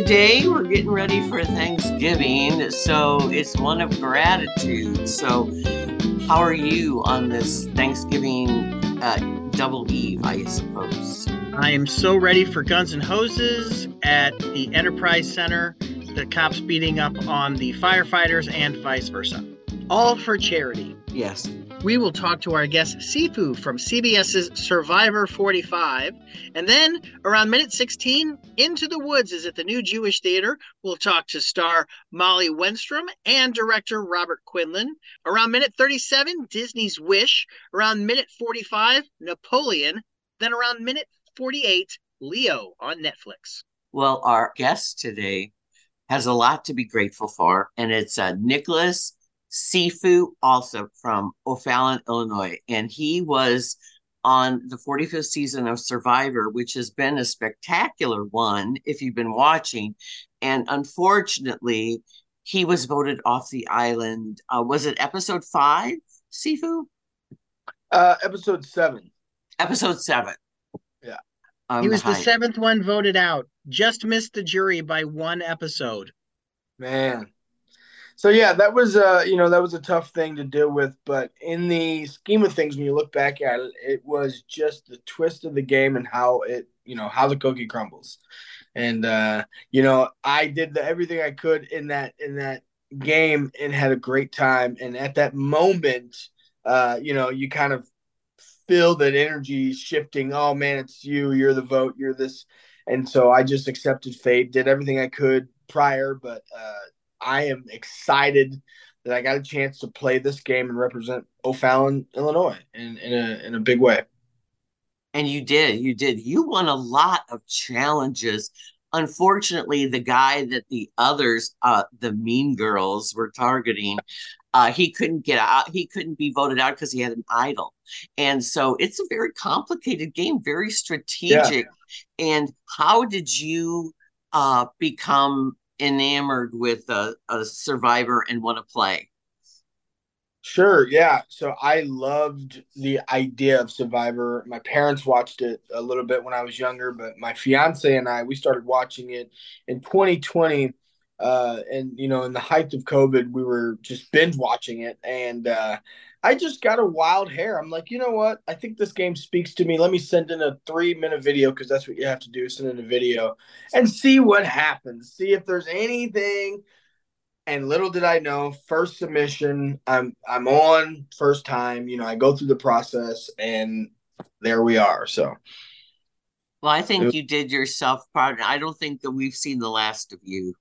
Today we're getting ready for Thanksgiving, so it's one of gratitude. So, how are you on this Thanksgiving uh, double eve, I suppose? I am so ready for Guns and Hoses at the Enterprise Center, the cops beating up on the firefighters, and vice versa. All for charity. Yes. We will talk to our guest Sifu from CBS's Survivor 45. And then around minute 16, Into the Woods is at the New Jewish Theater. We'll talk to star Molly Wennstrom and director Robert Quinlan. Around minute 37, Disney's Wish. Around minute 45, Napoleon. Then around minute 48, Leo on Netflix. Well, our guest today has a lot to be grateful for, and it's uh, Nicholas Sifu, also from O'Fallon, Illinois. And he was on the 45th season of Survivor, which has been a spectacular one if you've been watching. And unfortunately, he was voted off the island. Uh, was it episode five, Sifu? Uh, episode seven. Episode seven. Yeah. Um, he was the seventh one voted out. Just missed the jury by one episode. Man, so yeah, that was uh you know that was a tough thing to deal with, but in the scheme of things, when you look back at it, it was just the twist of the game and how it you know how the cookie crumbles, and uh, you know I did the, everything I could in that in that game and had a great time, and at that moment, uh, you know you kind of feel that energy shifting. Oh man, it's you. You're the vote. You're this, and so I just accepted fate. Did everything I could prior, but uh, I am excited that I got a chance to play this game and represent O'Fallon, Illinois, in in a in a big way. And you did, you did. You won a lot of challenges. Unfortunately, the guy that the others, uh, the Mean Girls, were targeting, uh, he couldn't get out. He couldn't be voted out because he had an idol, and so it's a very complicated game, very strategic. Yeah. And how did you uh, become enamored with a, a survivor and want to play? Sure, yeah. So I loved the idea of Survivor. My parents watched it a little bit when I was younger, but my fiance and I we started watching it in 2020. Uh, and you know, in the height of COVID, we were just binge watching it, and uh, I just got a wild hair. I'm like, you know what? I think this game speaks to me. Let me send in a three minute video because that's what you have to do send in a video and see what happens. See if there's anything. And little did I know, first submission, I'm I'm on first time. You know, I go through the process and there we are. So well, I think you did yourself proud. I don't think that we've seen the last of you.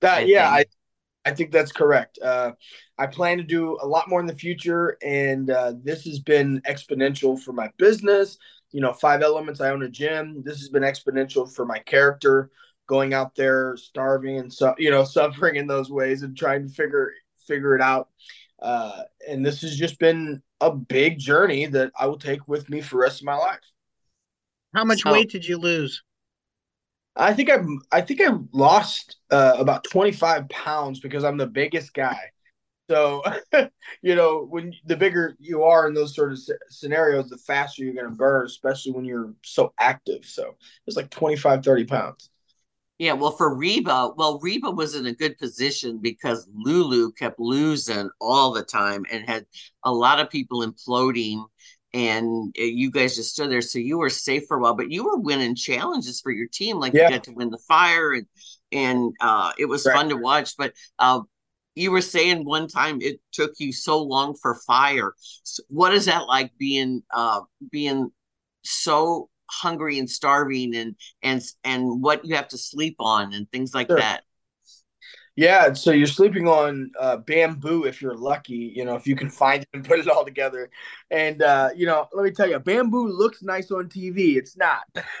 That I yeah, think. I I think that's correct. Uh, I plan to do a lot more in the future, and uh, this has been exponential for my business. You know, five elements. I own a gym. This has been exponential for my character, going out there, starving and so you know, suffering in those ways and trying to figure figure it out. Uh, and this has just been a big journey that I will take with me for the rest of my life. How much so, weight did you lose? I think I I think I lost uh, about 25 pounds because I'm the biggest guy. So, you know, when the bigger you are in those sort of scenarios, the faster you're going to burn, especially when you're so active. So it's like 25, 30 pounds. Yeah, well, for Reba, well, Reba was in a good position because Lulu kept losing all the time and had a lot of people imploding and uh, you guys just stood there. So you were safe for a while, but you were winning challenges for your team. Like yeah. you got to win the fire, and and uh, it was right. fun to watch. But uh, you were saying one time it took you so long for fire. So what is that like being uh, being so hungry and starving, and and and what you have to sleep on and things like sure. that? Yeah, so you're sleeping on uh, bamboo if you're lucky, you know, if you can find it and put it all together. And uh, you know, let me tell you, bamboo looks nice on TV. It's not.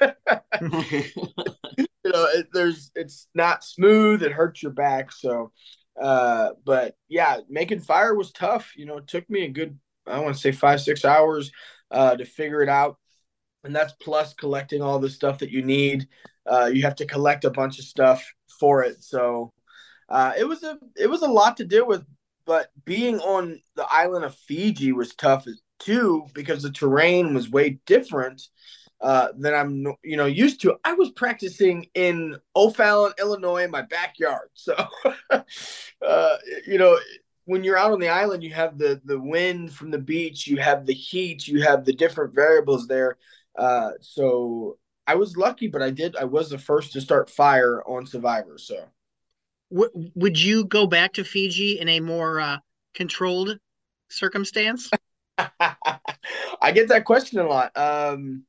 you know, it, there's it's not smooth. It hurts your back. So, uh, but yeah, making fire was tough. You know, it took me a good, I want to say five six hours uh, to figure it out, and that's plus collecting all the stuff that you need. Uh, you have to collect a bunch of stuff for it. So uh, it was a it was a lot to deal with, but being on the island of Fiji was tough too because the terrain was way different. uh, than I'm you know used to. I was practicing in O'Fallon, Illinois, in my backyard. So, uh, you know, when you're out on the island, you have the the wind from the beach, you have the heat, you have the different variables there. Uh, so I was lucky, but I did. I was the first to start fire on Survivor. So, would you go back to Fiji in a more uh, controlled circumstance? I get that question a lot. Um,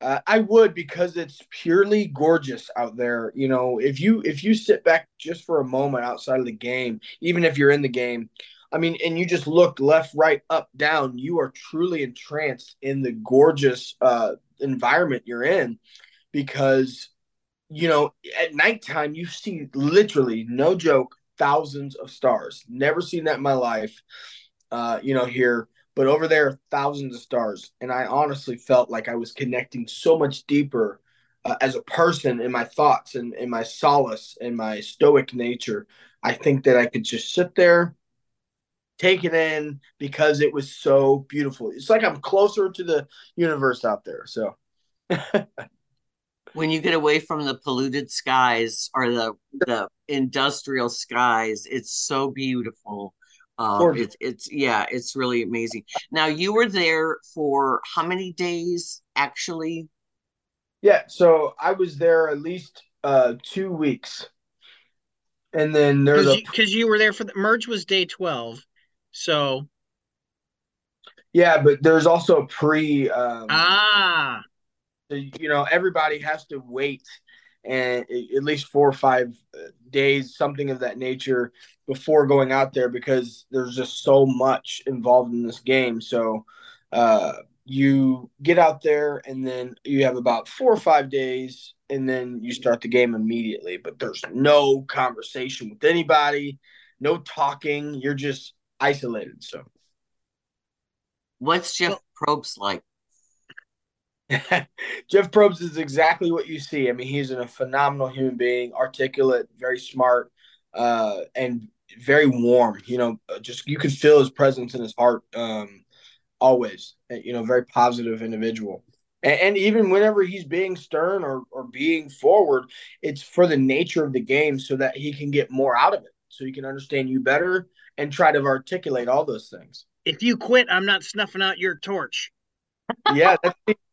uh, I would because it's purely gorgeous out there. You know, if you if you sit back just for a moment outside of the game, even if you're in the game, I mean, and you just look left, right, up, down, you are truly entranced in the gorgeous uh, environment you're in because you know at nighttime you see literally no joke thousands of stars. Never seen that in my life. Uh, you know here but over there, thousands of stars. And I honestly felt like I was connecting so much deeper uh, as a person in my thoughts and in my solace and my stoic nature. I think that I could just sit there, take it in because it was so beautiful. It's like I'm closer to the universe out there. So. when you get away from the polluted skies or the the industrial skies, it's so beautiful. Um, it's it's yeah, it's really amazing. Now you were there for how many days actually? Yeah, so I was there at least uh two weeks, and then there's because you, you, were there for the merge was day twelve, so yeah, but there's also a pre um, ah, you know everybody has to wait and at least four or five uh, days, something of that nature, before going out there because there's just so much involved in this game. So uh, you get out there and then you have about four or five days and then you start the game immediately. But there's no conversation with anybody, no talking. You're just isolated. So, what's Jeff Probst like? Jeff Probst is exactly what you see. I mean, he's a phenomenal human being, articulate, very smart, uh, and very warm. You know, uh, just you could feel his presence in his heart um, always. You know, very positive individual. And, and, even whenever he's being stern or, or being forward, it's for the nature of the game so that he can get more out of it, so he can understand you better and try to articulate all those things. If you quit, I'm not snuffing out your torch. yeah,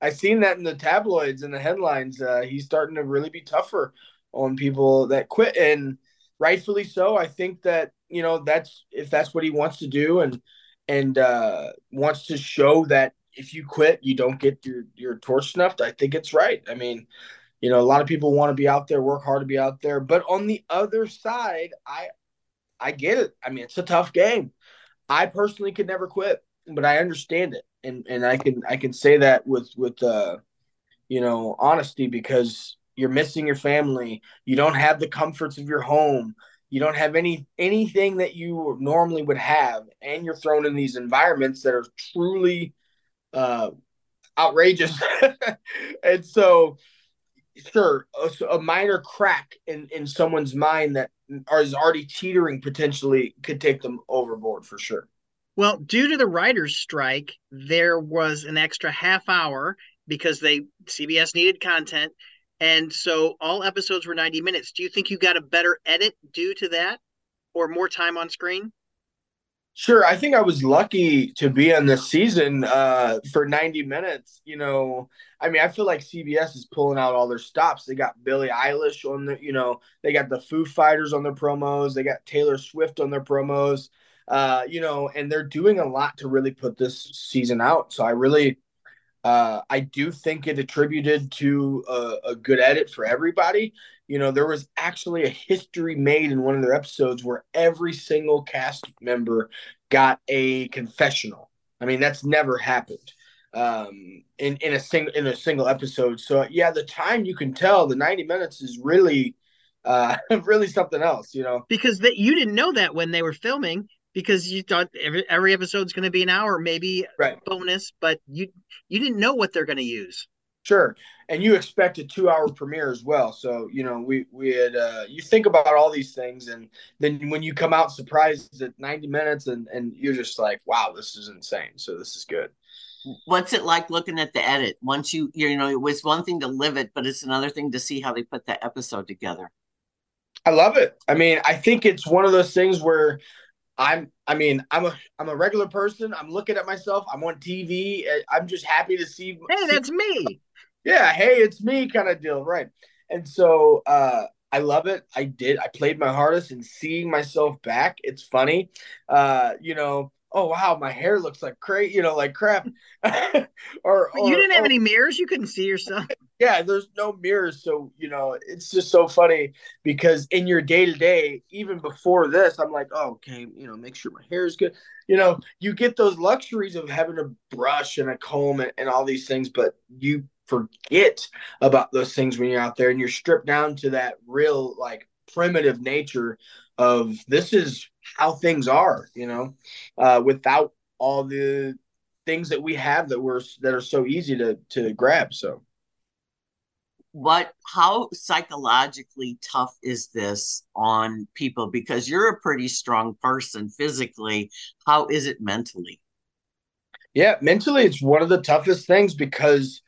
I seen that in the tabloids and the headlines. Uh, he's starting to really be tougher on people that quit, and rightfully so. I think that you know that's if that's what he wants to do and and uh, wants to show that if you quit, you don't get your your torch snuffed. I think it's right. I mean, you know, a lot of people want to be out there, work hard to be out there, but on the other side, I I get it. I mean, it's a tough game. I personally could never quit, but I understand it, and and I can I can say that with with uh, you know honesty because you're missing your family. You don't have the comforts of your home. You don't have any anything that you normally would have. And you're thrown in these environments that are truly uh, outrageous. And so sure a, a, minor crack in in someone's mind that is already teetering potentially could take them overboard for sure well due to the writers strike there was an extra half hour because they cbs needed content and so all episodes were 90 minutes. Do you think you got a better edit due to that or more time on screen? Sure. I think I was lucky to be on this season uh, for 90 minutes. You know, I mean, I feel like CBS is pulling out all their stops. They got Billie Eilish on the, you know, they got the Foo Fighters on their promos. They got Taylor Swift on their promos, uh, you know, and they're doing a lot to really put this season out. So I really, uh, I do think it attributed to a, a, good edit for everybody. You know, there was actually a history made in one of their episodes where every single cast member got a confessional. I mean, that's never happened um, in in a single in a single episode. So yeah, the time you can tell the ninety minutes is really uh, really something else. You know, because that you didn't know that when they were filming because you thought every, every episode's going to be an hour, maybe right. bonus, but you you didn't know what they're going to use. Sure, and you expect a two-hour premiere as well. So you know, we we had uh, you think about all these things, and then when you come out surprised at ninety minutes, and and you're just like, wow, this is insane. So this is good. what's it like looking at the edit once you you know it was one thing to live it but it's another thing to see how they put that episode together i love it i mean i think it's one of those things where i'm i mean i'm a i'm a regular person i'm looking at myself i'm on tv i'm just happy to see hey see, that's me yeah hey it's me kind of deal right and so uh I love it. I did. I played my hardest and seeing myself back. It's funny. Uh, you know, oh wow, my hair looks like crazy, you know, like crap. or, or, you didn't have oh, any mirrors, you couldn't see yourself. Yeah, there's no mirrors, so you know, it's just so funny because in your day to day, even before this, I'm like, oh, okay, you know, make sure my hair is good. You know, you get those luxuries of having a brush and a comb and, and all these things, but you forget about those things when you're out there and you're stripped down to that real like primitive nature of this is how things are, you know, uh, without all the things that we have that were that are so easy to to grab. So, what? How psychologically tough is this on people? Because you're a pretty strong person physically. How is it mentally? Yeah, mentally, it's one of the toughest things because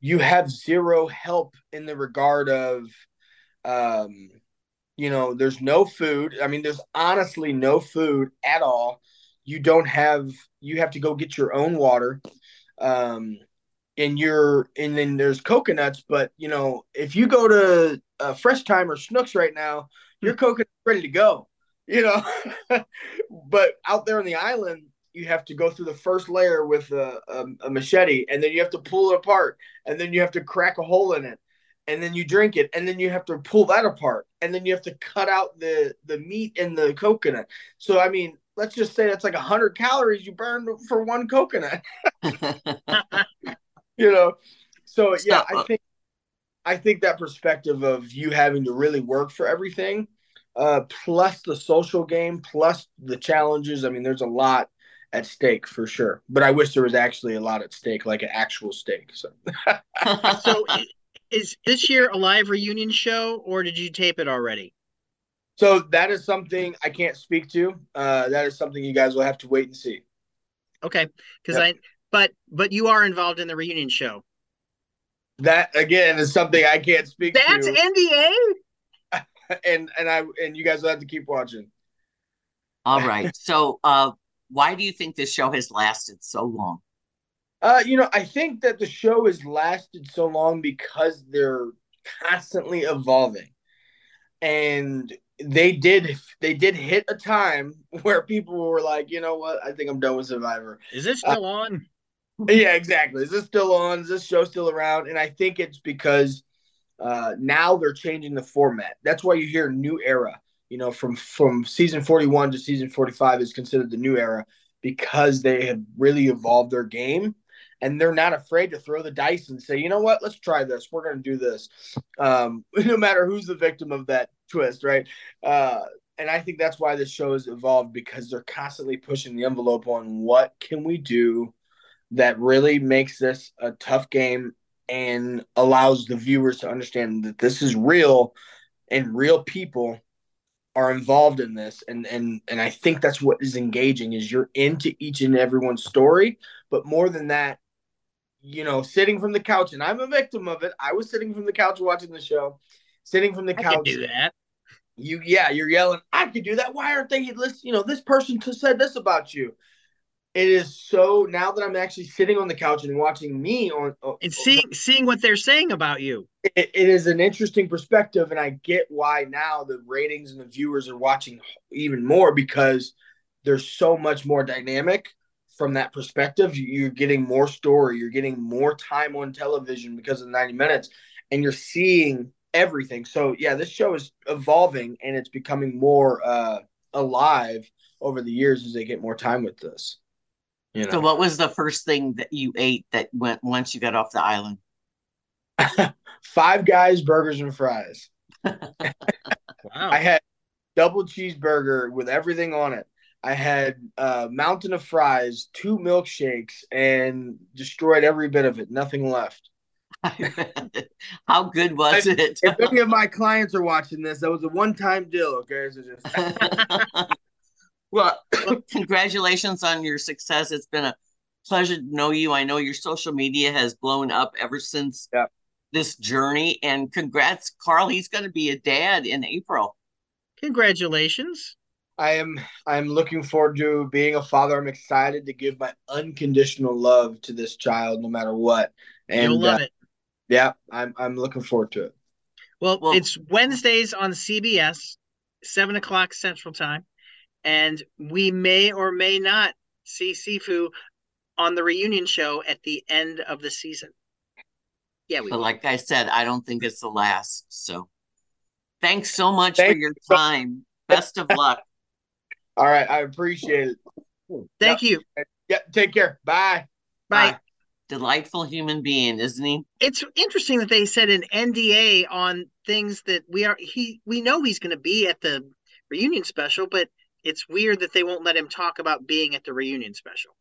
you have zero help in the regard of um you know, there's no food. I mean, there's honestly no food at all. You don't have you have to go get your own water. Um and you're and then there's coconuts, but you know, if you go to uh, Fresh Thyme or Schnucks right now, your coconut's ready to go. You know, but out there on the island, you have to go through the first layer with a, a, a, machete and then you have to pull it apart and then you have to crack a hole in it and then you drink it and then you have to pull that apart and then you have to cut out the the meat and the coconut. So i mean let's just say that's like 100 calories you burn for one coconut. You know? So yeah i think i think that perspective of you having to really work for everything uh plus the social game plus the challenges i mean there's a lot at stake for sure. But i wish there was actually a lot at stake like an actual stake so. So is this year a live reunion show or did you tape it already? So that is something I can't speak to. Uh, that is something you guys will have to wait and see. Okay, because yep. I but but you are involved in the reunion show. That again is something I can't speak That's to. NDA. and and I and you guys will have to keep watching. All right. So uh why do you think this show has lasted so long? Uh, you know, I think that the show has lasted so long because they're constantly evolving. And they did they did hit a time where people were like, you know what, I think I'm done with Survivor. Is this still uh, on? yeah, exactly. Is this still on? Is this show still around? And I think it's because uh, now they're changing the format. That's why you hear new era. You know, from from season 41 to season 45 is considered the new era because they have really evolved their game and they're not afraid to throw the dice and say, you know what, let's try this. We're going to do this, um, no matter who's the victim of that twist, right? Uh, and I think that's why this show has evolved because they're constantly pushing the envelope on what can we do that really makes this a tough game and allows the viewers to understand that this is real and real people are involved in this and and and I think that's what is engaging is you're into each and everyone's story but more than that you know, sitting from the couch, and I'm a victim of it. I was sitting from the couch watching the show, sitting from the I couch. do that. You, yeah, you're yelling. I could do that. Why aren't they? Listen, you know, this person said this about you. It is so now that I'm actually sitting on the couch and watching me on, and seeing on, seeing what they're saying about you. It, it is an interesting perspective, and I get why now the ratings and the viewers are watching even more because there's so much more dynamic from that perspective, you're getting more story, you're getting more time on television because of 90 minutes, and you're seeing everything. So yeah, this show is evolving and it's becoming more uh, alive over the years as they get more time with this. You know? So what was the first thing that you ate that went once you got off the island? Five guys, burgers and fries. wow. I had double cheeseburger with everything on it. I had a mountain of fries, two milkshakes, and destroyed every bit of it. Nothing left. How good was I, it? if any of my clients are watching this, that was a one-time deal. Okay, so just. well, congratulations on your success. It's been a pleasure to know you. I know your social media has blown up ever since yeah. this journey. And congrats, Carl. He's going to be a dad in April. Congratulations. I am I'm looking forward to being a father. I'm excited to give my unconditional love to this child no matter what. And You'll love uh, it. Yeah, I'm I'm looking forward to it. Well, well, it's Wednesdays on CBS, seven o'clock Central Time, and we may or may not see Sifu on the reunion show at the end of the season. Yeah, we. But will. like I said, I don't think it's the last. So, thanks so much Thank for your time. Best of luck. All right, I appreciate it. Thank yep. you. Yeah, take care. Bye. Bye. Bye. Delightful human being, isn't he? It's interesting that they said an NDA on things that we are he we know he's going to be at the reunion special, but it's weird that they won't let him talk about being at the reunion special.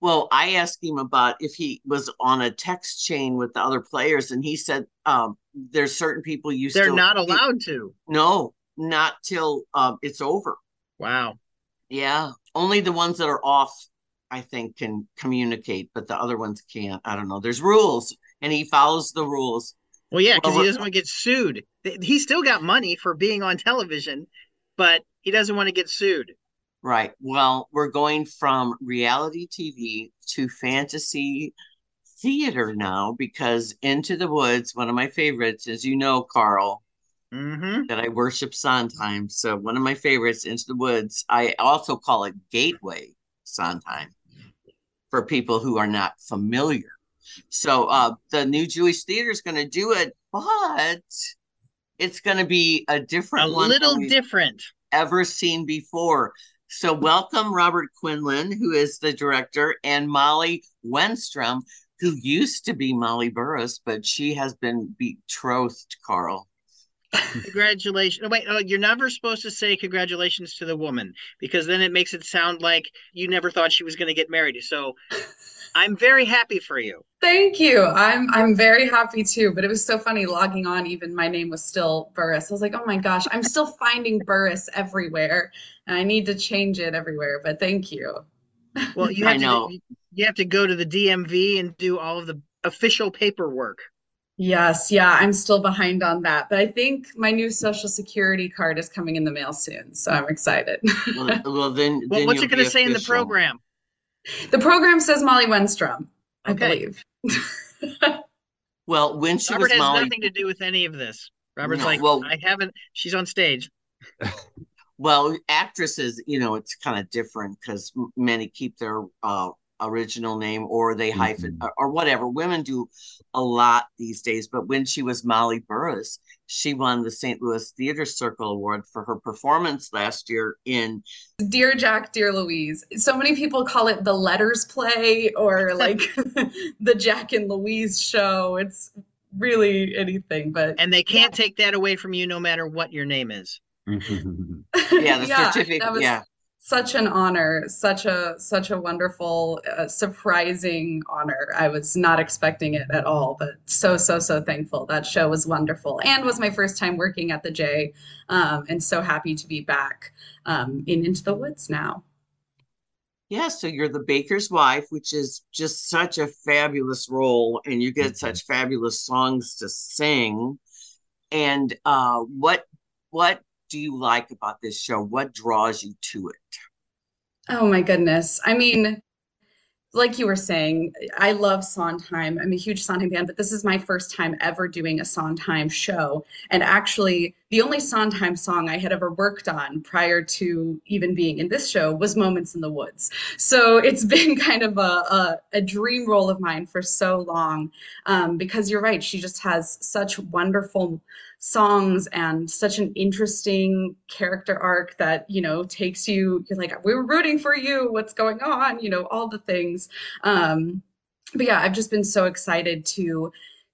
Well, I asked him about if he was on a text chain with the other players, and he said um, there's certain people you they're still, not allowed to. No, not till um, it's over. Wow. Yeah, only the ones that are off, I think, can communicate, but the other ones can't. I don't know. There's rules, and he follows the rules. Well, yeah, because well, he doesn't want to get sued. He still got money for being on television, but he doesn't want to get sued. Right. Well, we're going from reality TV to fantasy theater now because Into the Woods, one of my favorites, as you know, Carl, mm-hmm. that I worship Sondheim. So one of my favorites, Into the Woods. I also call it Gateway Sondheim for people who are not familiar. So uh, the new Jewish theater is going to do it, but it's going to be a different a little different ever seen before. So welcome Robert Quinlan, who is the director, and Molly Wennstrom, who used to be Molly Burris, but she has been betrothed, Carl. Congratulations. Wait, oh, you're never supposed to say congratulations to the woman because then it makes it sound like you never thought she was going to get married. So I'm very happy for you. Thank you. I'm I'm very happy too. But it was so funny logging on. Even my name was still Burris. I was like, oh my gosh, I'm still finding Burris everywhere, and I need to change it everywhere. But thank you. Well, you have I know. To, you have to go to the DMV and do all of the official paperwork. Yes, yeah, I'm still behind on that, but I think my new social security card is coming in the mail soon, so I'm excited. well, well, then, well, then what's it going to say in the program? The program says Molly Wennstrom, I okay. believe. well, when she Robert was has Molly, nothing to do with any of this. Robert's no, like, well, I haven't. She's on stage. well, actresses, you know, it's kind of different because many keep their uh, original name or they hyphen mm-hmm. or, or, whatever. Women do a lot these days. But when she was Molly Burris, she won the St. Louis Theater Circle Award for her performance last year in Dear Jack, Dear Louise. So many people call it the letters play or like the Jack and Louise show. It's really anything, but and they can't yeah. take that away from you no matter what your name is. yeah, the yeah, certificate. Was, yeah such an honor such a such a wonderful uh, surprising honor. I was not expecting it at all but so so so thankful. That show was wonderful and was my first time working at the j um, and so happy to be back um, in into the woods now. Yeah so you're the baker's wife which is just such a fabulous role and you get such fabulous songs to sing. And uh, what what do you like about this show? What draws you to it? Oh my goodness. I mean, like you were saying, I love Sondheim. I'm a huge Sondheim fan, but this is my first time ever doing a Sondheim show. And actually, the only Sondheim song I had ever worked on prior to even being in this show was Moments in the Woods. So it's been kind of a, a, a dream role of mine for so long um, because you're right. She just has such wonderful songs and such an interesting character arc that you know takes you you're like we were rooting for you. What's going on? You know all the things. Um but yeah i've just been so excited to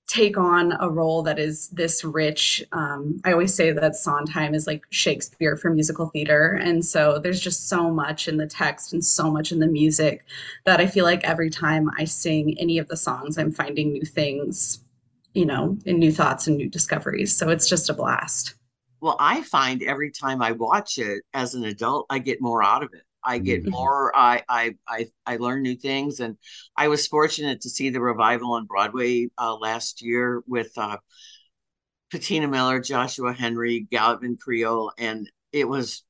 take on a role that is this rich. Um, i always say that sondheim is like shakespeare for musical theater. And so there's just so much in the text and so much in the music that i feel like every time i sing any of the songs i'm finding new things you know, in new thoughts and new discoveries. So it's just a blast. Well, I find every time I watch it as an adult, I get more out of it. I get mm-hmm. more. I, I I I learn new things, and I was fortunate to see the revival on Broadway uh, last year with uh, Patina Miller, Joshua Henry, Gavin Creel, and it was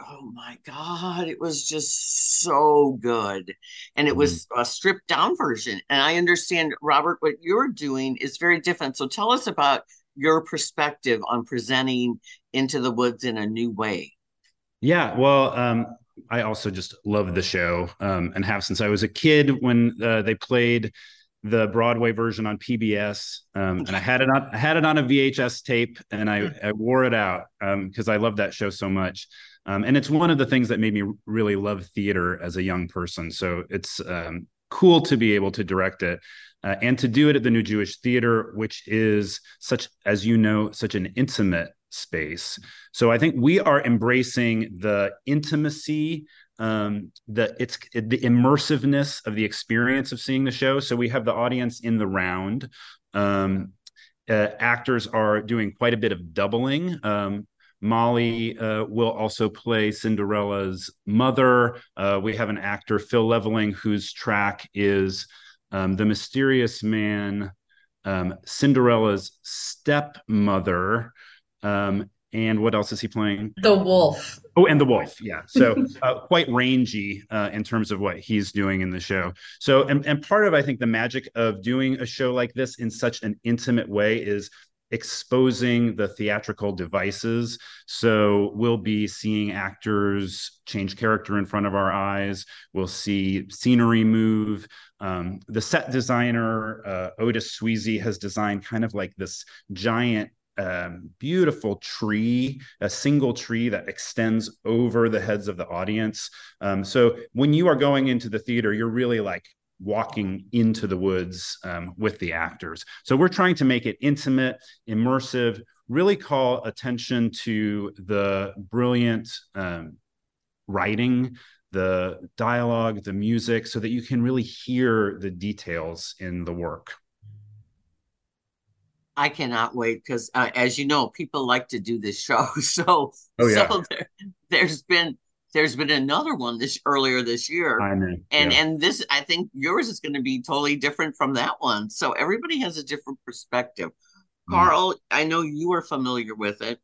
oh my god it was just so good and it was mm-hmm. a stripped down version and i understand robert what you're doing is very different so tell us about your perspective on presenting into the woods in a new way yeah well um, i also just love the show um, and have since i was a kid when uh, they played the Broadway version on PBS, um, and I had it on I had it on a VHS tape, and I, I wore it out because um, I love that show so much. Um, and it's one of the things that made me really love theater as a young person. So it's um, cool to be able to direct it uh, and to do it at the New Jewish Theater, which is such, as you know, such an intimate space. So I think we are embracing the intimacy um, the it's the immersiveness of the experience of seeing the show. So we have the audience in the round. Um, uh, actors are doing quite a bit of doubling. Um, Molly uh, will also play Cinderella's mother. Uh, we have an actor, Phil Leveling, whose track is um, The Mysterious Man, um, Cinderella's stepmother. Um, and what else is he playing? The Wolf. Oh, and the Wolf. Yeah. So uh, quite rangy uh, in terms of what he's doing in the show. So, and, and part of I think the magic of doing a show like this in such an intimate way is exposing the theatrical devices. So we'll be seeing actors change character in front of our eyes. We'll see scenery move. Um, the set designer, uh, Otis Sweezy, has designed kind of like this giant um, beautiful tree, a single tree that extends over the heads of the audience. Um, so when you are going into the theater, you're really like walking into the woods um, with the actors. So we're trying to make it intimate, immersive, really call attention to the brilliant um, writing, the dialogue, the music, so that you can really hear the details in the work. I cannot wait because, uh, as you know, people like to do this show. So, oh, yeah. so there, has been there's been another one this earlier this year, and yeah. and this I think yours is going to be totally different from that one. So everybody has a different perspective. Mm. Carl, I know you are familiar with it.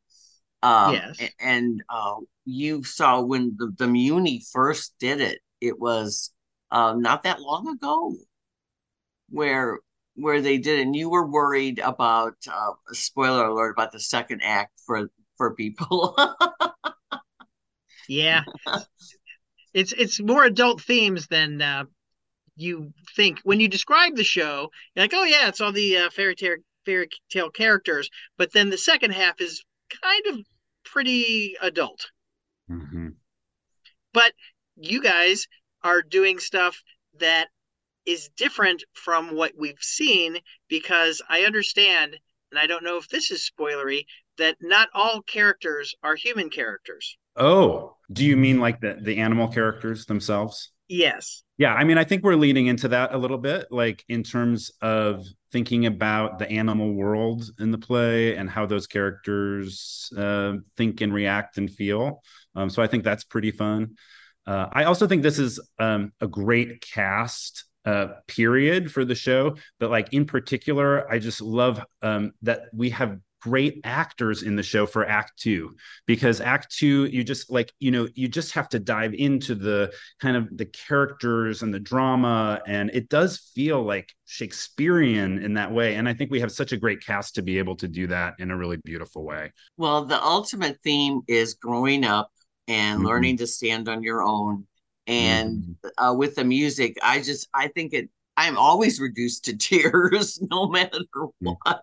Um, yes, and uh, you saw when the, the Muny first did it. It was uh, not that long ago, where where they did and you were worried about uh, spoiler alert about the second act for for people yeah it's it's more adult themes than uh, you think when you describe the show you're like oh yeah it's all the uh, fairy tale fairy tale characters but then the second half is kind of pretty adult mm-hmm. but you guys are doing stuff that is different from what we've seen because I understand, and I don't know if this is spoilery, that not all characters are human characters. Oh, do you mean like the, the animal characters themselves? Yes. Yeah, I mean, I think we're leading into that a little bit, like in terms of thinking about the animal world in the play and how those characters uh, think and react and feel. Um, so I think that's pretty fun. Uh, I also think this is um, a great cast uh, period for the show. But like in particular, I just love um, that we have great actors in the show for act two because act two you just like you know you just have to dive into the kind of the characters and the drama and it does feel like shakespearean in that way and i think we have such a great cast to be able to do that in a really beautiful way well the ultimate theme is growing up and mm-hmm. learning to stand on your own and mm-hmm. uh, with the music i just i think it i'm always reduced to tears no matter what.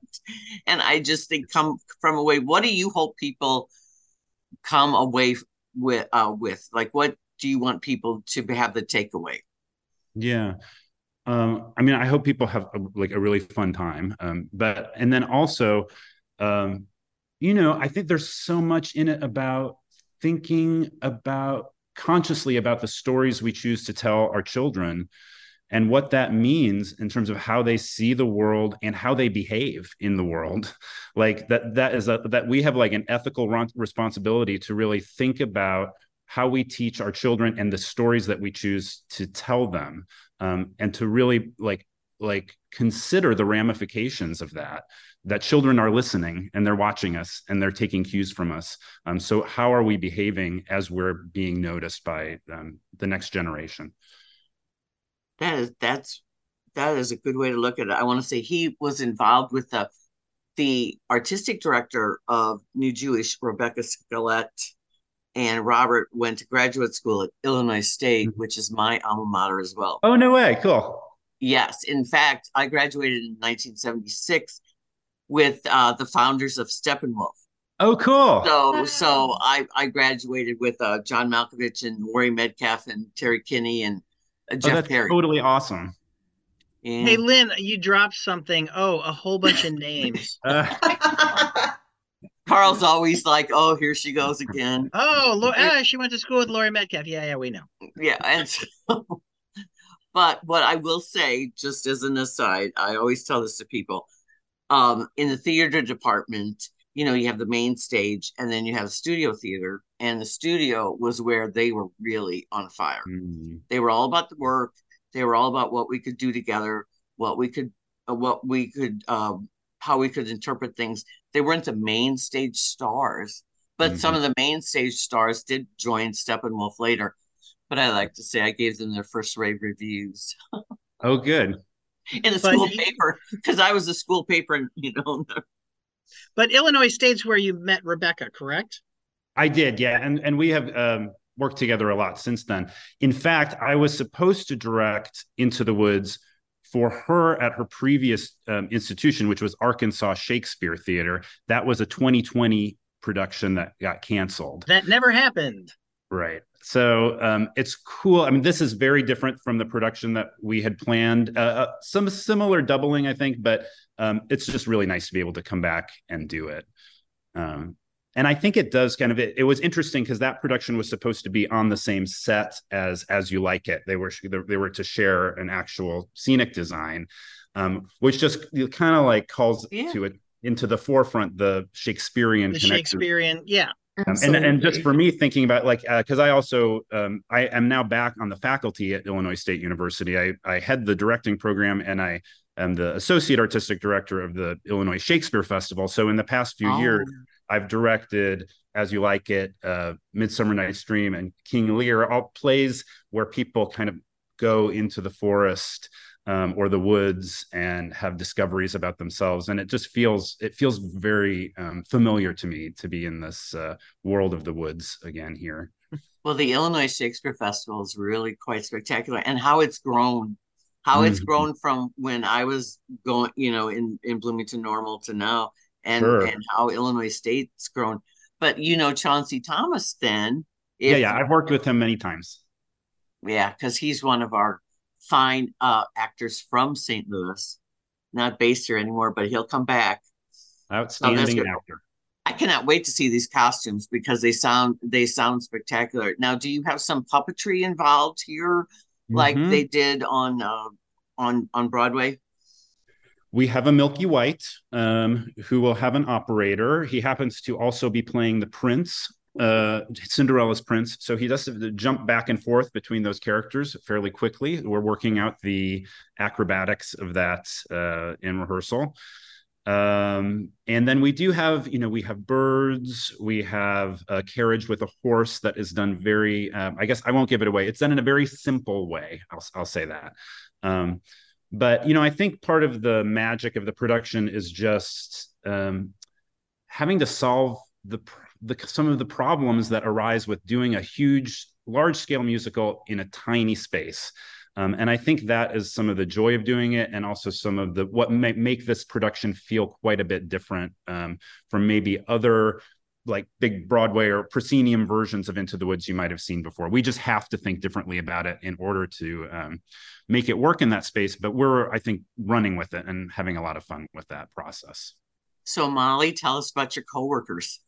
And i just think come from away what do you hope people come away with uh with? Like what do you want people to have the takeaway? Yeah. Um i mean i hope people have a, like a really fun time um but and then also um you know i think there's so much in it about thinking about consciously about the stories we choose to tell our children and what that means in terms of how they see the world and how they behave in the world. Like that that is a that we have like an ethical responsibility to really think about how we teach our children and the stories that we choose to tell them um, and to really like like consider the ramifications of that that children are listening and they're watching us and they're taking cues from us. Um, so how are we behaving as we're being noticed by um, the next generation that is that's that is a good way to look at it i want to say he was involved with the the artistic director of new jewish Rebekah Scallet and Robert went to graduate school at Illinois State, mm-hmm. which is my alma mater as well. Oh, no way. Cool. Yes. In fact, I graduated in 1976 with uh, the founders of Steppenwolf. Oh, cool. So, so I, I graduated with uh, John Malkovich and Laurie Metcalf and Terry Kinney and Jeff oh, that's Perry. Totally awesome. Yeah. Hey, Lynn, you dropped something. Oh, a whole bunch of names. Uh, Carl's always like, "Oh, here she goes again." Oh, Lo- ah, she went to school with Laurie Metcalf. Yeah, yeah, we know. Yeah, and so, but what I will say, just as an aside, I always tell this to people. Um, in the theater department, you know, you have the main stage, and then you have the studio theater, and the studio was where they were really on fire. Mm-hmm. They were all about the work. They were all about what we could do together, what we could, uh, what we could, um, how we could interpret things they weren't the main stage stars, but mm-hmm. some of the main stage stars did join Steppenwolf later. But I like to say I gave them their first rave reviews. oh, good. In the school paper, because I was a school paper, and you know. but Illinois State's where you met Rebekah, correct? I did, yeah, and and we have um, worked together a lot since then. In fact, I was supposed to direct Into the Woods for her at her previous um, institution, which was Arkansas Shakespeare Theater, that was a 2020 production that got canceled. That never happened. Right. So um, it's cool. I mean, this is very different from the production that we had planned. Uh, uh, some similar doubling, I think, but um, it's just really nice to be able to come back and do it. Um, and I think it does kind of it, it was interesting because that production was supposed to be on the same set as as you like it. They were they were to share an actual scenic design, um, which just kind of like calls yeah. to it into the forefront the Shakespearean the Shakespearean, yeah. Um, and and just for me thinking about like because uh, I also um, I am now back on the faculty at Illinois State University. I I head the directing program and I am the associate artistic director of the Illinois Shakespeare Festival. So in the past few oh. years, I've directed As You Like It, uh, Midsummer Night's Dream, and King Lear, all plays where people kind of go into the forest um, or the woods and have discoveries about themselves. And it just feels it feels very um, familiar to me to be in this uh, world of the woods again here. Well, the Illinois Shakespeare Festival is really quite spectacular, and how it's grown how it's mm-hmm. grown from when I was going, you know, in in Bloomington Normal to now and sure. and how Illinois State's grown. But you know Chauncey Thomas then. If, yeah, yeah, I've worked with him many times. Yeah, because he's one of our fine uh, actors from St. Louis, not based here anymore, but he'll come back. Outstanding oh, actor. I cannot wait to see these costumes because they sound they sound spectacular. Now, do you have some puppetry involved here, like mm-hmm. they did on uh, on on Broadway? We have a Milky White um, who will have an operator. He happens to also be playing the prince, uh, Cinderella's prince. So he does jump back and forth between those characters fairly quickly. We're working out the acrobatics of that uh, in rehearsal. Um, and then we do have, you know, we have birds, we have a carriage with a horse that is done very, um, I guess I won't give it away. It's done in a very simple way. I'll, I'll say that. But you know i think part of the magic of the production is just um, having to solve the, the some of the problems that arise with doing a huge large scale musical in a tiny space. Um, and i think that is some of the joy of doing it and also some of the what may make this production feel quite a bit different um, from maybe other like big Broadway or proscenium versions of Into the Woods you might have seen before. We just have to think differently about it in order to um, make it work in that space. But we're, I think, running with it and having a lot of fun with that process. So, Molly, tell us about your coworkers.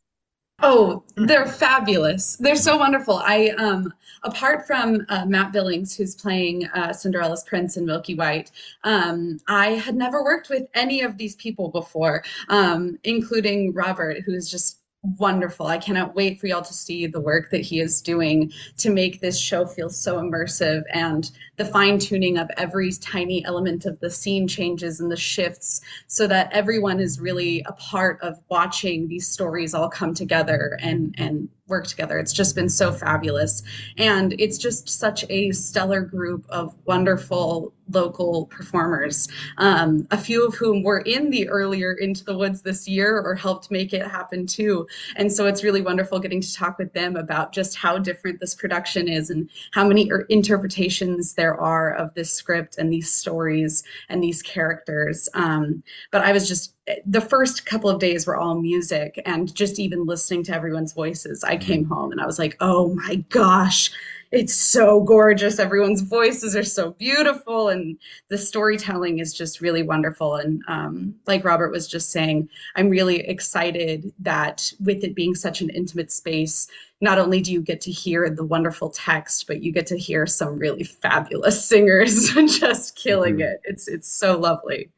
Oh, they're fabulous. They're so wonderful. I um apart from uh, Matt Billings who's playing uh, Cinderella's prince in Milky White, um I had never worked with any of these people before, um including Robert who's just wonderful. I cannot wait for y'all to see the work that he is doing to make this show feel so immersive and the fine tuning of every tiny element of the scene changes and the shifts so that everyone is really a part of watching these stories all come together and and work together. It's just been so fabulous. And it's just such a stellar group of wonderful local performers, um, a few of whom were in the earlier Into the Woods this year or helped make it happen too. And so it's really wonderful getting to talk with them about just how different this production is and how many er, interpretations there are of this script and these stories and these characters. Um, but I was just the first couple of days were all music and just even listening to everyone's voices. I came mm-hmm. home and i was like oh my gosh it's so gorgeous. Everyone's voices are so beautiful. And the storytelling is just really wonderful. And um, like robert was just saying i'm really excited that with it being such an intimate space not only do you get to hear the wonderful text but you get to hear some really fabulous singers just killing mm-hmm. it. It's it's so lovely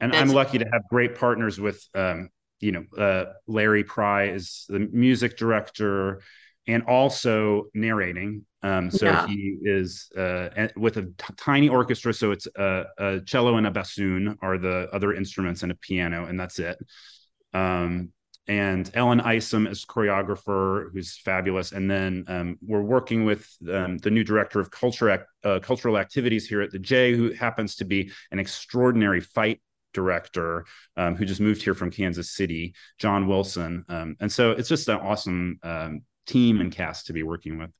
and That's- I'm lucky to have great partners with, um, you know, uh, Larry Pry is the music director and also narrating. Um, so yeah. he is uh, with a t- tiny orchestra. So it's a, a, cello and a bassoon are the other instruments and a piano, and that's it. Um, and Ellen Isom is choreographer, who's fabulous. And then um, we're working with um, the new director of culture, uh, cultural activities here at the J, who happens to be an extraordinary fight director um, who just moved here from Kansas City, John Wilson. Um, and so it's just an awesome um, team and cast to be working with.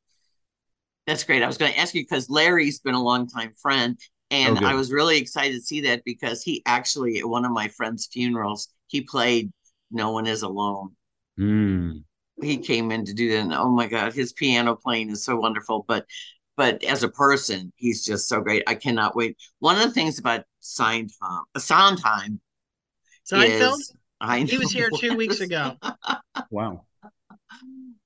That's great. I was going to ask you because Larry's been a longtime friend, and oh, I was really excited to see that because he actually at one of my friend's funerals he played "No One Is Alone." Mm. He came in to do that, and oh my God, his piano playing is so wonderful. But but as a person, he's just so great. I cannot wait. One of the things about Sondheim, uh, Sondheim, Seinfeld. Is, I he was here two weeks ago. wow.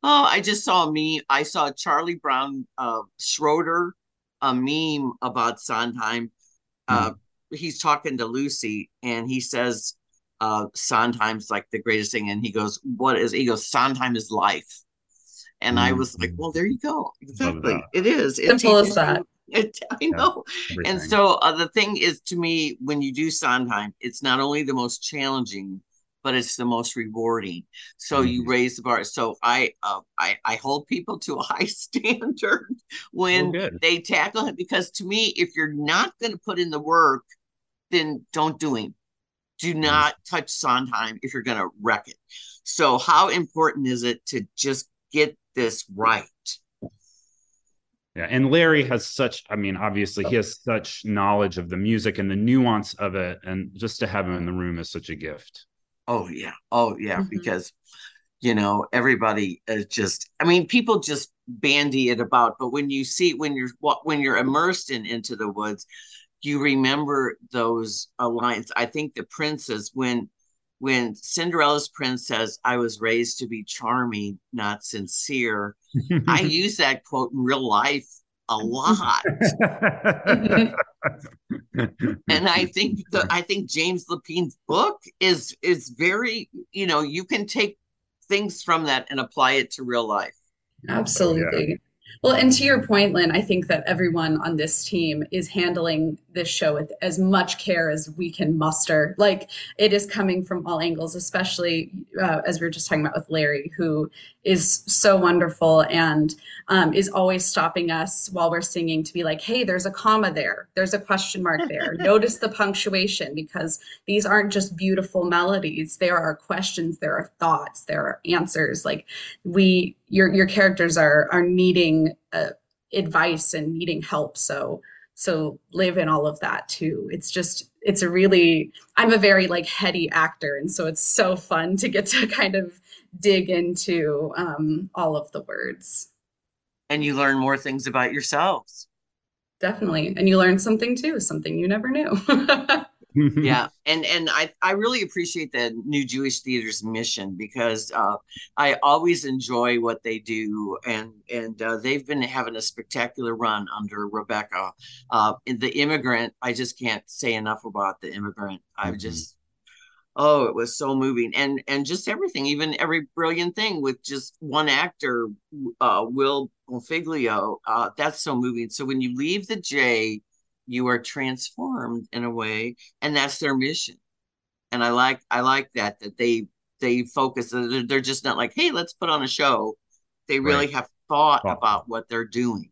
Oh, I just saw me. I saw Charlie Brown uh, Schroeder, a meme about Sondheim. Uh, mm. He's talking to Lucy, and he says, uh, "Sondheim's like the greatest thing." And he goes, "What is?" He goes, "Sondheim is life." And mm-hmm. I was like, well, there you go. Exactly. It is. Simple as that. It, I know. Yeah, and so uh, the thing is, to me, when you do Sondheim, it's not only the most challenging, but it's the most rewarding. So mm-hmm. you raise the bar. So I, uh, I, I hold people to a high standard when oh, they tackle it because to me, if you're not going to put in the work, then don't do him. Do mm-hmm. not mm-hmm. touch Sondheim if you're going to wreck it. So how important is it to just get this right. Yeah, and Larry has such, I mean, obviously he has such knowledge of the music and the nuance of it. And just to have him in the room is such a gift. Oh, yeah. Oh, yeah. Mm-hmm. Because, you know, everybody is just, I mean, people just bandy it about, but when you see, when you're, when you're immersed in Into the Woods, you remember those lines. I think the princes, when when Cinderella's prince says, I was raised to be charming, not sincere, I use that quote in real life a lot. and I think the I think James Lapine's book is is very, you know, you can take things from that and apply it to real life. Absolutely. Well, and to your point, Lynn, I think that everyone on this team is handling this show with as much care as we can muster. Like it is coming from all angles, especially uh, as we were just talking about with Larry, who is so wonderful and um, is always stopping us while we're singing to be like, hey, there's a comma there, there's a question mark there. Notice the punctuation because these aren't just beautiful melodies. There are questions, there are thoughts, there are answers. Like we, your your characters are are needing uh, advice and needing help. So so live in all of that too. It's just it's a really I'm a very like heady actor, and so it's so fun to get to kind of dig into um, all of the words. And you learn more things about yourselves. Definitely. And you learn something too, something you never knew. yeah and and i i really appreciate the new jewish theater's mission because uh, i always enjoy what they do and and uh, they've been having a spectacular run under Rebekah uh, the immigrant i just can't say enough about the immigrant i've mm-hmm. just oh, it was so moving, and and just everything, even every brilliant thing with just one actor, uh, Will Bonfiglio. Uh, that's so moving. So when you leave the J, you are transformed in a way, and that's their mission. And I like I like that that they they focus. They're just not like, hey, let's put on a show. They really right. have thought about what they're doing.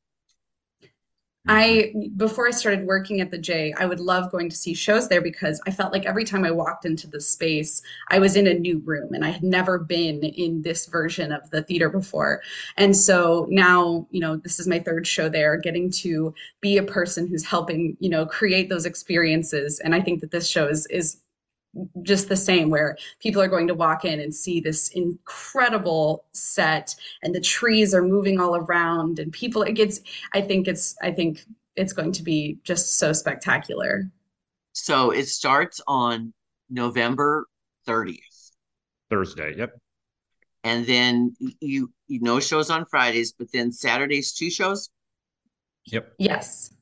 I mm-hmm. before I started working at the J, I would love going to see shows there because I felt like every time I walked into the space, I was in a new room and I had never been in this version of the theater before. And so now, you know, this is my third show there, getting to be a person who's helping, you know, create those experiences. And I think that this show is is just the same where people are going to walk in and see this incredible set and the trees are moving all around and people it gets i think it's i think it's going to be just so spectacular. So it starts on november 30th thursday yep. And then you you know shows on fridays but then saturdays two shows? Yep. Yes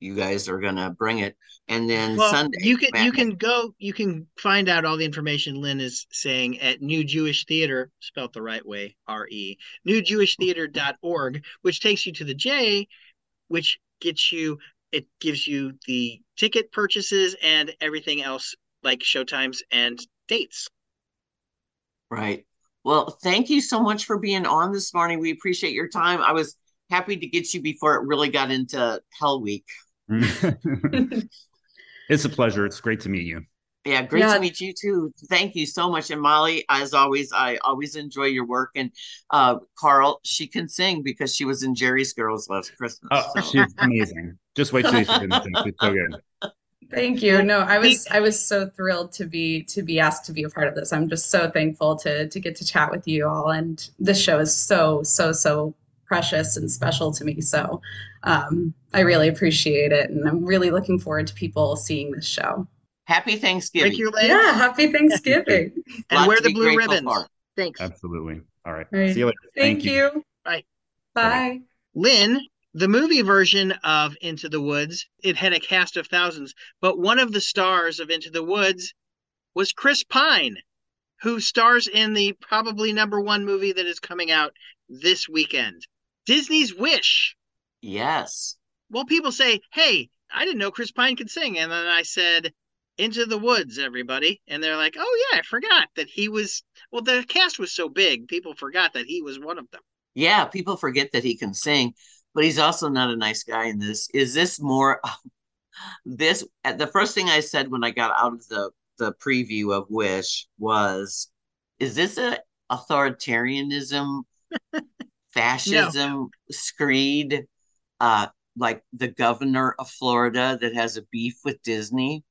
you guys are gonna bring it. And then well, sunday you can you can go you can find out all the information lynn is saying at new jewish theater spelt the right way r-e new jewish newjewishtheatre.org which takes you to the j which gets you it gives you the ticket purchases and everything else like showtimes and dates. Right. Well thank you so much for being on this morning. We appreciate your time. I was happy to get you before it really got into hell week it's a pleasure. It's great to meet you. Yeah, great yeah. to meet you too. Thank you so much. And Molly, as always, I always enjoy your work. And uh, Carl, she can sing because she was in Jerry's Girls last Christmas. Oh, so. she's amazing. Just wait till you see her. She's so good. Thank you. No, I was I was so thrilled to be to be asked to be a part of this. I'm just so thankful to to get to chat with you all. And this show is so so so precious and special to me. So um, I really appreciate it. And I'm really looking forward to people seeing this show. Happy Thanksgiving. Thank you, Yeah, happy Thanksgiving. and wear the blue ribbons. For. Thanks. Absolutely. All right. All right. See you later. Thank, Thank you. you. Bye. Bye. Lynn, the movie version of Into the Woods, it had a cast of thousands, but one of the stars of Into the Woods was Chris Pine, who stars in the probably number one movie that is coming out this weekend. Disney's Wish. Yes. Well, people say, hey, I didn't know Chris Pine could sing. And then I said, Into the Woods, everybody. And they're like, oh, yeah, I forgot that he was. Well, the cast was so big, people forgot that he was one of them. Yeah, people forget that he can sing, but he's also not a nice guy in this. Is this more. this uh, the first thing I said when I got out of the the preview of Wish was, is this a authoritarianism fascism no. screed uh like the governor of Florida that has a beef with Disney?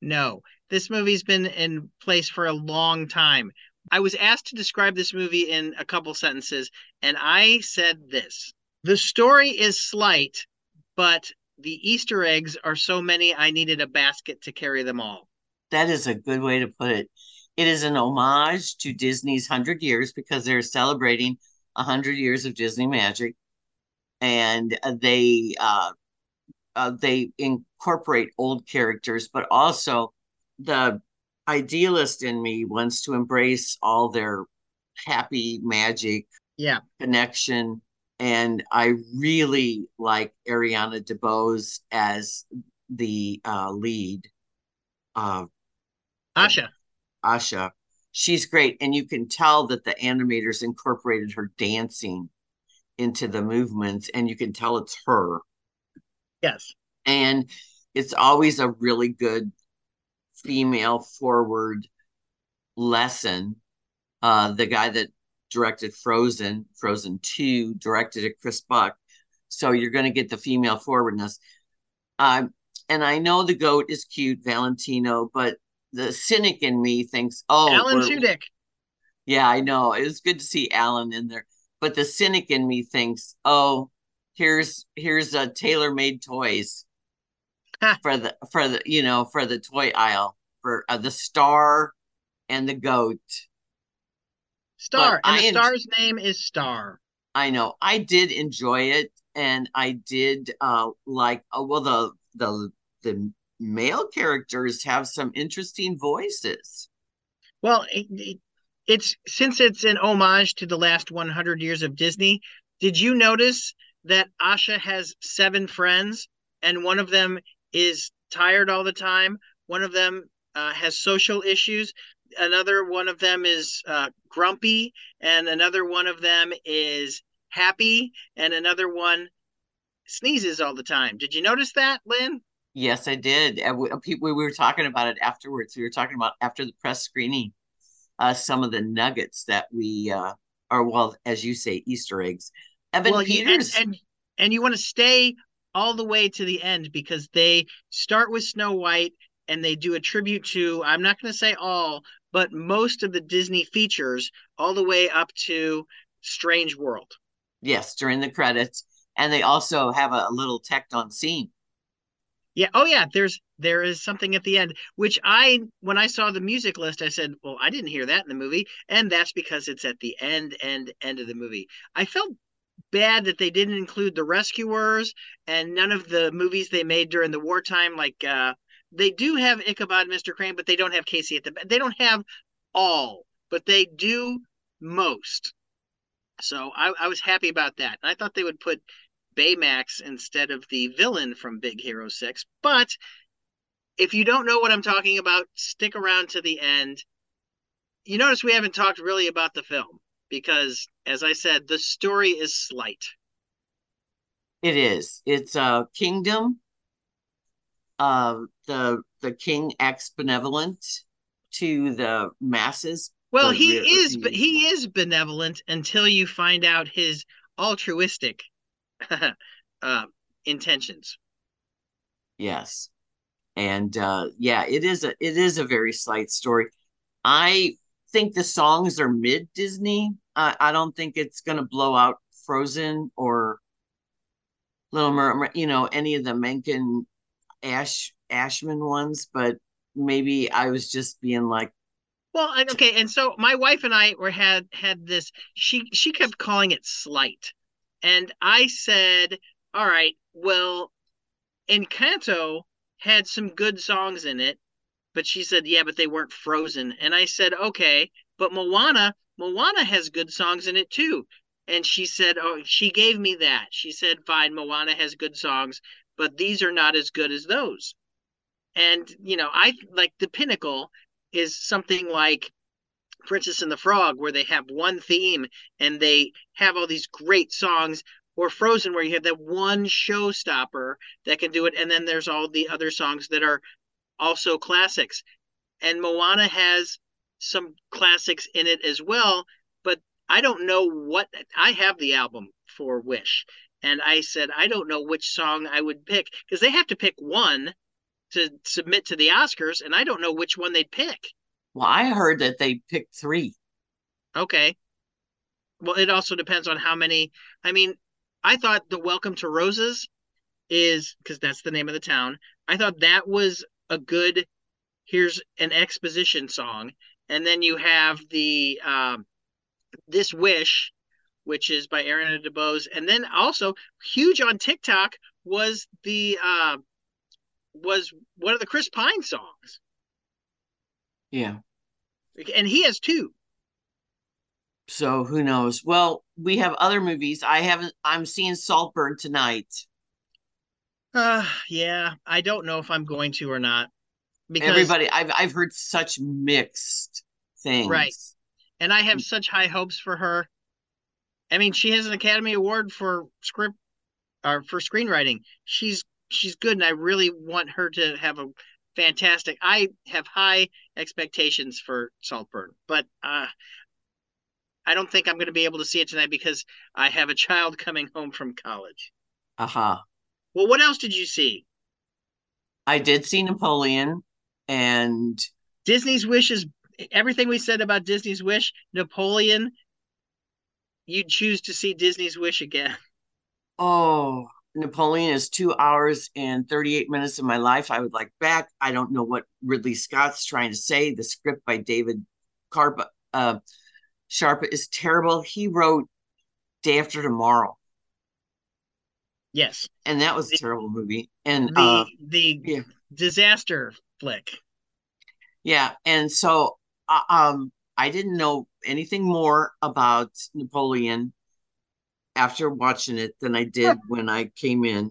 No. This movie's been in place for a long time. I was asked to describe this movie in a couple sentences, and I said this The story is slight, but the Easter eggs are so many, I needed a basket to carry them all. That is a good way to put it. It is an homage to Disney's 100 years because they're celebrating 100 years of Disney magic. And they uh, uh, they incorporate old characters, but also the idealist in me wants to embrace all their happy magic yeah. connection. And i really like ariana debose as the uh, lead uh, asha. Asha she's great. And you can tell that the animators incorporated her dancing into the movements and you can tell it's her. Yes. And it's always a really good female forward lesson. Uh the guy that directed frozen frozen 2 directed it chris buck. So you're going to get the female forwardness. Um and i know the goat is cute valentino but the cynic in me thinks, oh, Alan Tudyk. Yeah, I know. It was good to see Alan in there, but the cynic in me thinks, oh, here's here's a tailor made toys for the for the you know for the toy aisle for uh, the star and the goat. Star, but and I the star's name is Star. I know. I did enjoy it, and I did uh like. Uh, well, the the the male characters have some interesting voices. Well, it, it, it's since it's an homage to the last 100 years of Disney. Did you notice that Asha has seven friends and one of them is tired all the time? One of them uh, has social issues. Another one of them is uh, grumpy, and another one of them is happy, and another one sneezes all the time. Did you notice that, Lynn? Yes, I did. We, we were talking about it afterwards. We were talking about after the press screening, uh, some of the nuggets that we, uh, or well, as you say, Easter eggs. Evan well, Peters, and, and, and you want to stay all the way to the end because they start with Snow White and they do a tribute to I'm not going to say all, but most of the Disney features all the way up to Strange World. Yes, during the credits, and they also have a little Tecton scene. Yeah. Oh, yeah. There's there is something at the end, which I when I saw the music list, I said, "Well, I didn't hear that in the movie," and that's because it's at the end, end, end of the movie. I felt bad that they didn't include the rescuers and none of the movies they made during the wartime like uh they do have ichabod mr crane but they don't have casey at the they don't have all but they do most so i, I was happy about that and i thought they would put baymax instead of the villain from big hero 6 but if you don't know what i'm talking about stick around to the end you notice we haven't talked really about the film because, as I said, the story is slight. It is. It's a kingdom. Uh, the the king acts benevolent to the masses. Well, he is, he is benevolent until you find out his altruistic uh, intentions. Yes, and uh, yeah, it is a it is a very slight story. I think the songs are mid Disney. I, I don't think it's going to blow out Frozen or Little Mermaid, you know, any of the Menken Ash Ashman ones, but maybe I was just being like, well, okay, and so my wife and I were had had this. She she kept calling it slight, and I said, "All right, well, Encanto had some good songs in it, but she said, "Yeah, but they weren't Frozen," and I said, "Okay, but Moana Moana has good songs in it too. And she said, Oh, she gave me that. She said, Fine, Moana has good songs, but these are not as good as those. And, you know, I like the pinnacle is something like Princess and the Frog, where they have one theme and they have all these great songs, or Frozen, where you have that one showstopper that can do it. And then there's all the other songs that are also classics. And Moana has some classics in it as well. But I don't know what I have the album for Wish. And I said, I don't know which song I would pick because they have to pick one to submit to the Oscars, and I don't know which one they'd pick. Well, I heard that they picked three. Okay. Well, it also depends on how many. I mean, I thought the Welcome to Roses is because that's the name of the town. I thought that was a good. Here's an exposition song, and then you have the um, this wish which is by Aaron DeBose, and then also huge on TikTok was the uh, was one of the Chris Pine songs. Yeah, and he has two. So who knows? Well, we have other movies. I haven't. I'm seeing Saltburn tonight. Uh, yeah, I don't know if I'm going to or not because everybody I've I've heard such mixed things. Right. And I have such high hopes for her. I mean, she has an Academy Award for script or for screenwriting. She's she's good and I really want her to have a fantastic I have high expectations for Saltburn, but uh I don't think I'm going to be able to see it tonight because I have a child coming home from college. Uh-huh. Well, what else did you see? I did see Napoleon and Disney's Wish is everything we said about Disney's Wish, Napoleon, you'd choose to see Disney's Wish again. Oh, Napoleon is two hours and 38 minutes of my life. I would like back. I don't know what Ridley Scott's trying to say. The script by David Scarpa, uh, Sharp is terrible. He wrote Day After Tomorrow. Yes. And that was a terrible movie. And The uh, the yeah. disaster flick. yeah, and so uh, um, I didn't know anything more about Napoleon after watching it than I did when I came in.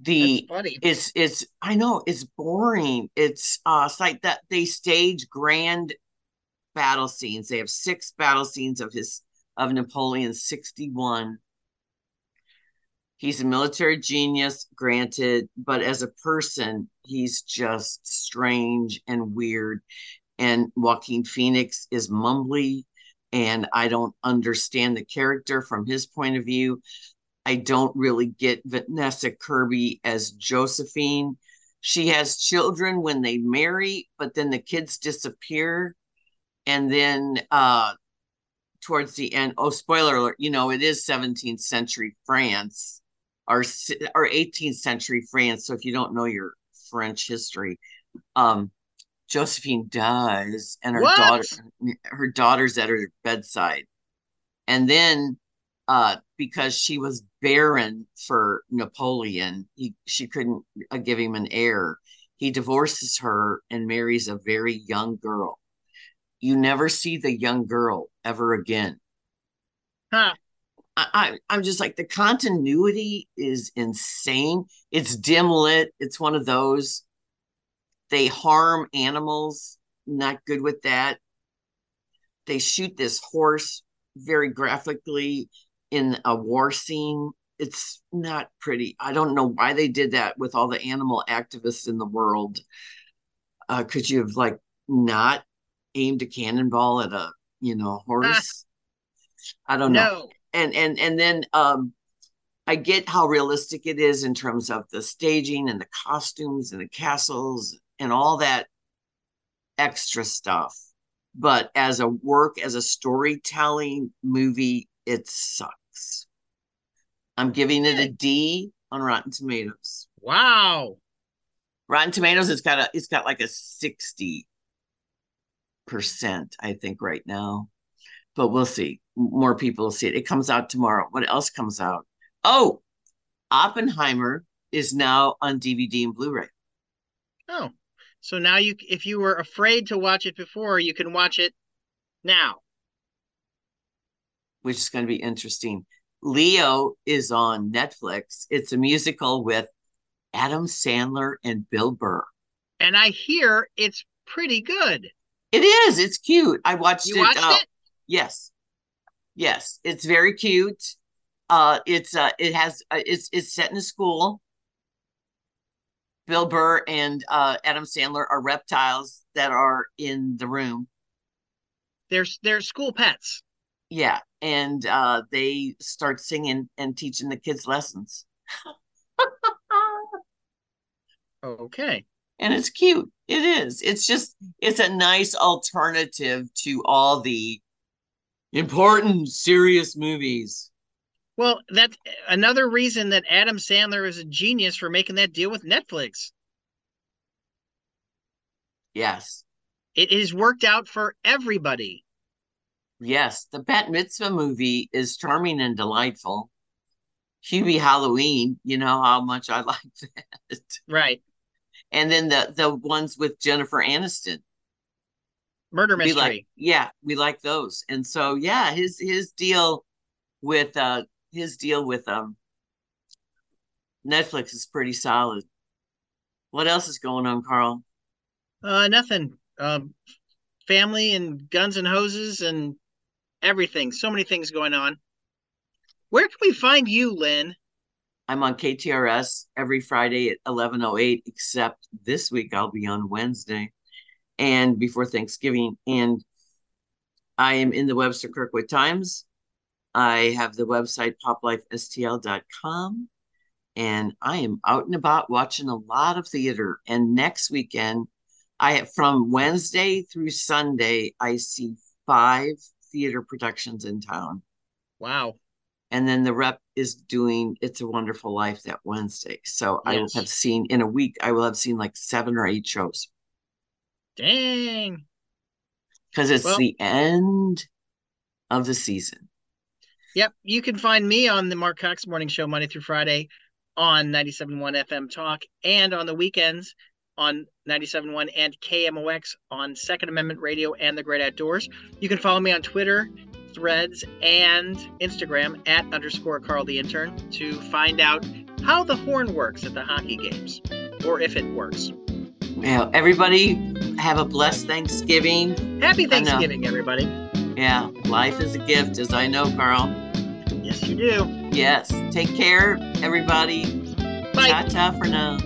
The it's it's I know it's boring. It's uh it's like that they stage grand battle scenes. They have six battle scenes of his of Napoleon 61. He's a military genius, granted, but as a person, he's just strange and weird. And Joaquin Phoenix is mumbly, and I don't understand the character from his point of view. I don't really get Vanessa Kirby as Josephine. She has children when they marry, but then the kids disappear. And then uh towards the end, oh, spoiler alert, you know, it is 17th century France or, or 18th century France. So if you don't know your French history, um, Josephine dies and her What? daughter her daughter's at her bedside. And then uh because she was barren for Napoleon, he she couldn't uh, give him an heir. He divorces her and marries a very young girl. You never see the young girl ever again. Huh. I, I I'm just like the continuity is insane. It's dim lit. It's one of those. They harm animals. Not good with that. They shoot this horse very graphically in a war scene. It's not pretty. I don't know why they did that with all the animal activists in the world. Uh, could you have like not aimed a cannonball at a you know horse? I don't know No. and and and then um I get how realistic it is in terms of the staging and the costumes and the castles and all that extra stuff. But as a work, as a storytelling movie, it sucks. I'm giving it a D on Rotten Tomatoes. Wow. Rotten Tomatoes, it's got a it's got like a 60 percent, I think, right now. But we'll see. More people will see it. It comes out tomorrow. What else comes out? Oh, Oppenheimer is now on DVD and Blu-ray. Oh. So now you if you were afraid to watch it before, you can watch it now. which is going to be interesting. Leo is on Netflix. It's a musical with Adam Sandler and Bill Burr. And I hear it's pretty good. It is. It's cute. I watched You it. watched uh, it? Yes, yes. It's very cute. Uh, it's uh, it has uh, it's it's set in a school. Bill Burr and uh, Adam Sandler are reptiles that are in the room. There's there's school pets. Yeah, and uh, they start singing and teaching the kids lessons. Okay. and it's cute. It is. It's just it's a nice alternative to all the important serious movies. Well, that's another reason that Adam Sandler is a genius for making that deal with Netflix. Yes. It has worked out for everybody. Yes, the Bat Mitzvah movie is charming and delightful. Hubie Halloween, you know how much I like that. Right. And then the the ones with Jennifer Aniston. Murder We mystery. like yeah, we like those. And so yeah, his his deal with uh his deal with um Netflix is pretty solid. What else is going on, Carl? Uh, nothing. Um, family and guns and hoses and everything. So many things going on. Where can we find you, Lynn? I'm on KTRS every Friday at 11:08 except this week I'll be on Wednesday and before Thanksgiving and I am in the Webster Kirkwood Times. I have the website poplifestl.com and I am out and about watching a lot of theater. And next weekend I have from Wednesday through Sunday I see 5 theater productions in town. Wow. and then the rep is doing it's a wonderful life that wednesday. So i will have seen in a week i will have seen like seven or eight shows. Dang. because it's Well- the end of the season Yep. You can find me on the Marc Cox Morning Show Monday through Friday on 97.1 FM Talk and on the weekends on 97.1 and KMOX on Second Amendment Radio and the Great Outdoors. You can follow me on Twitter, Threads, and Instagram at underscore Carl the Intern to find out how the horn works at the hockey games or if it works. Yeah, everybody have a blessed Thanksgiving. Happy Thanksgiving, everybody. Yeah, life is a gift, as I know, Carl. Yes, you do. Yes. Take care, everybody. Bye. Ta ta for now.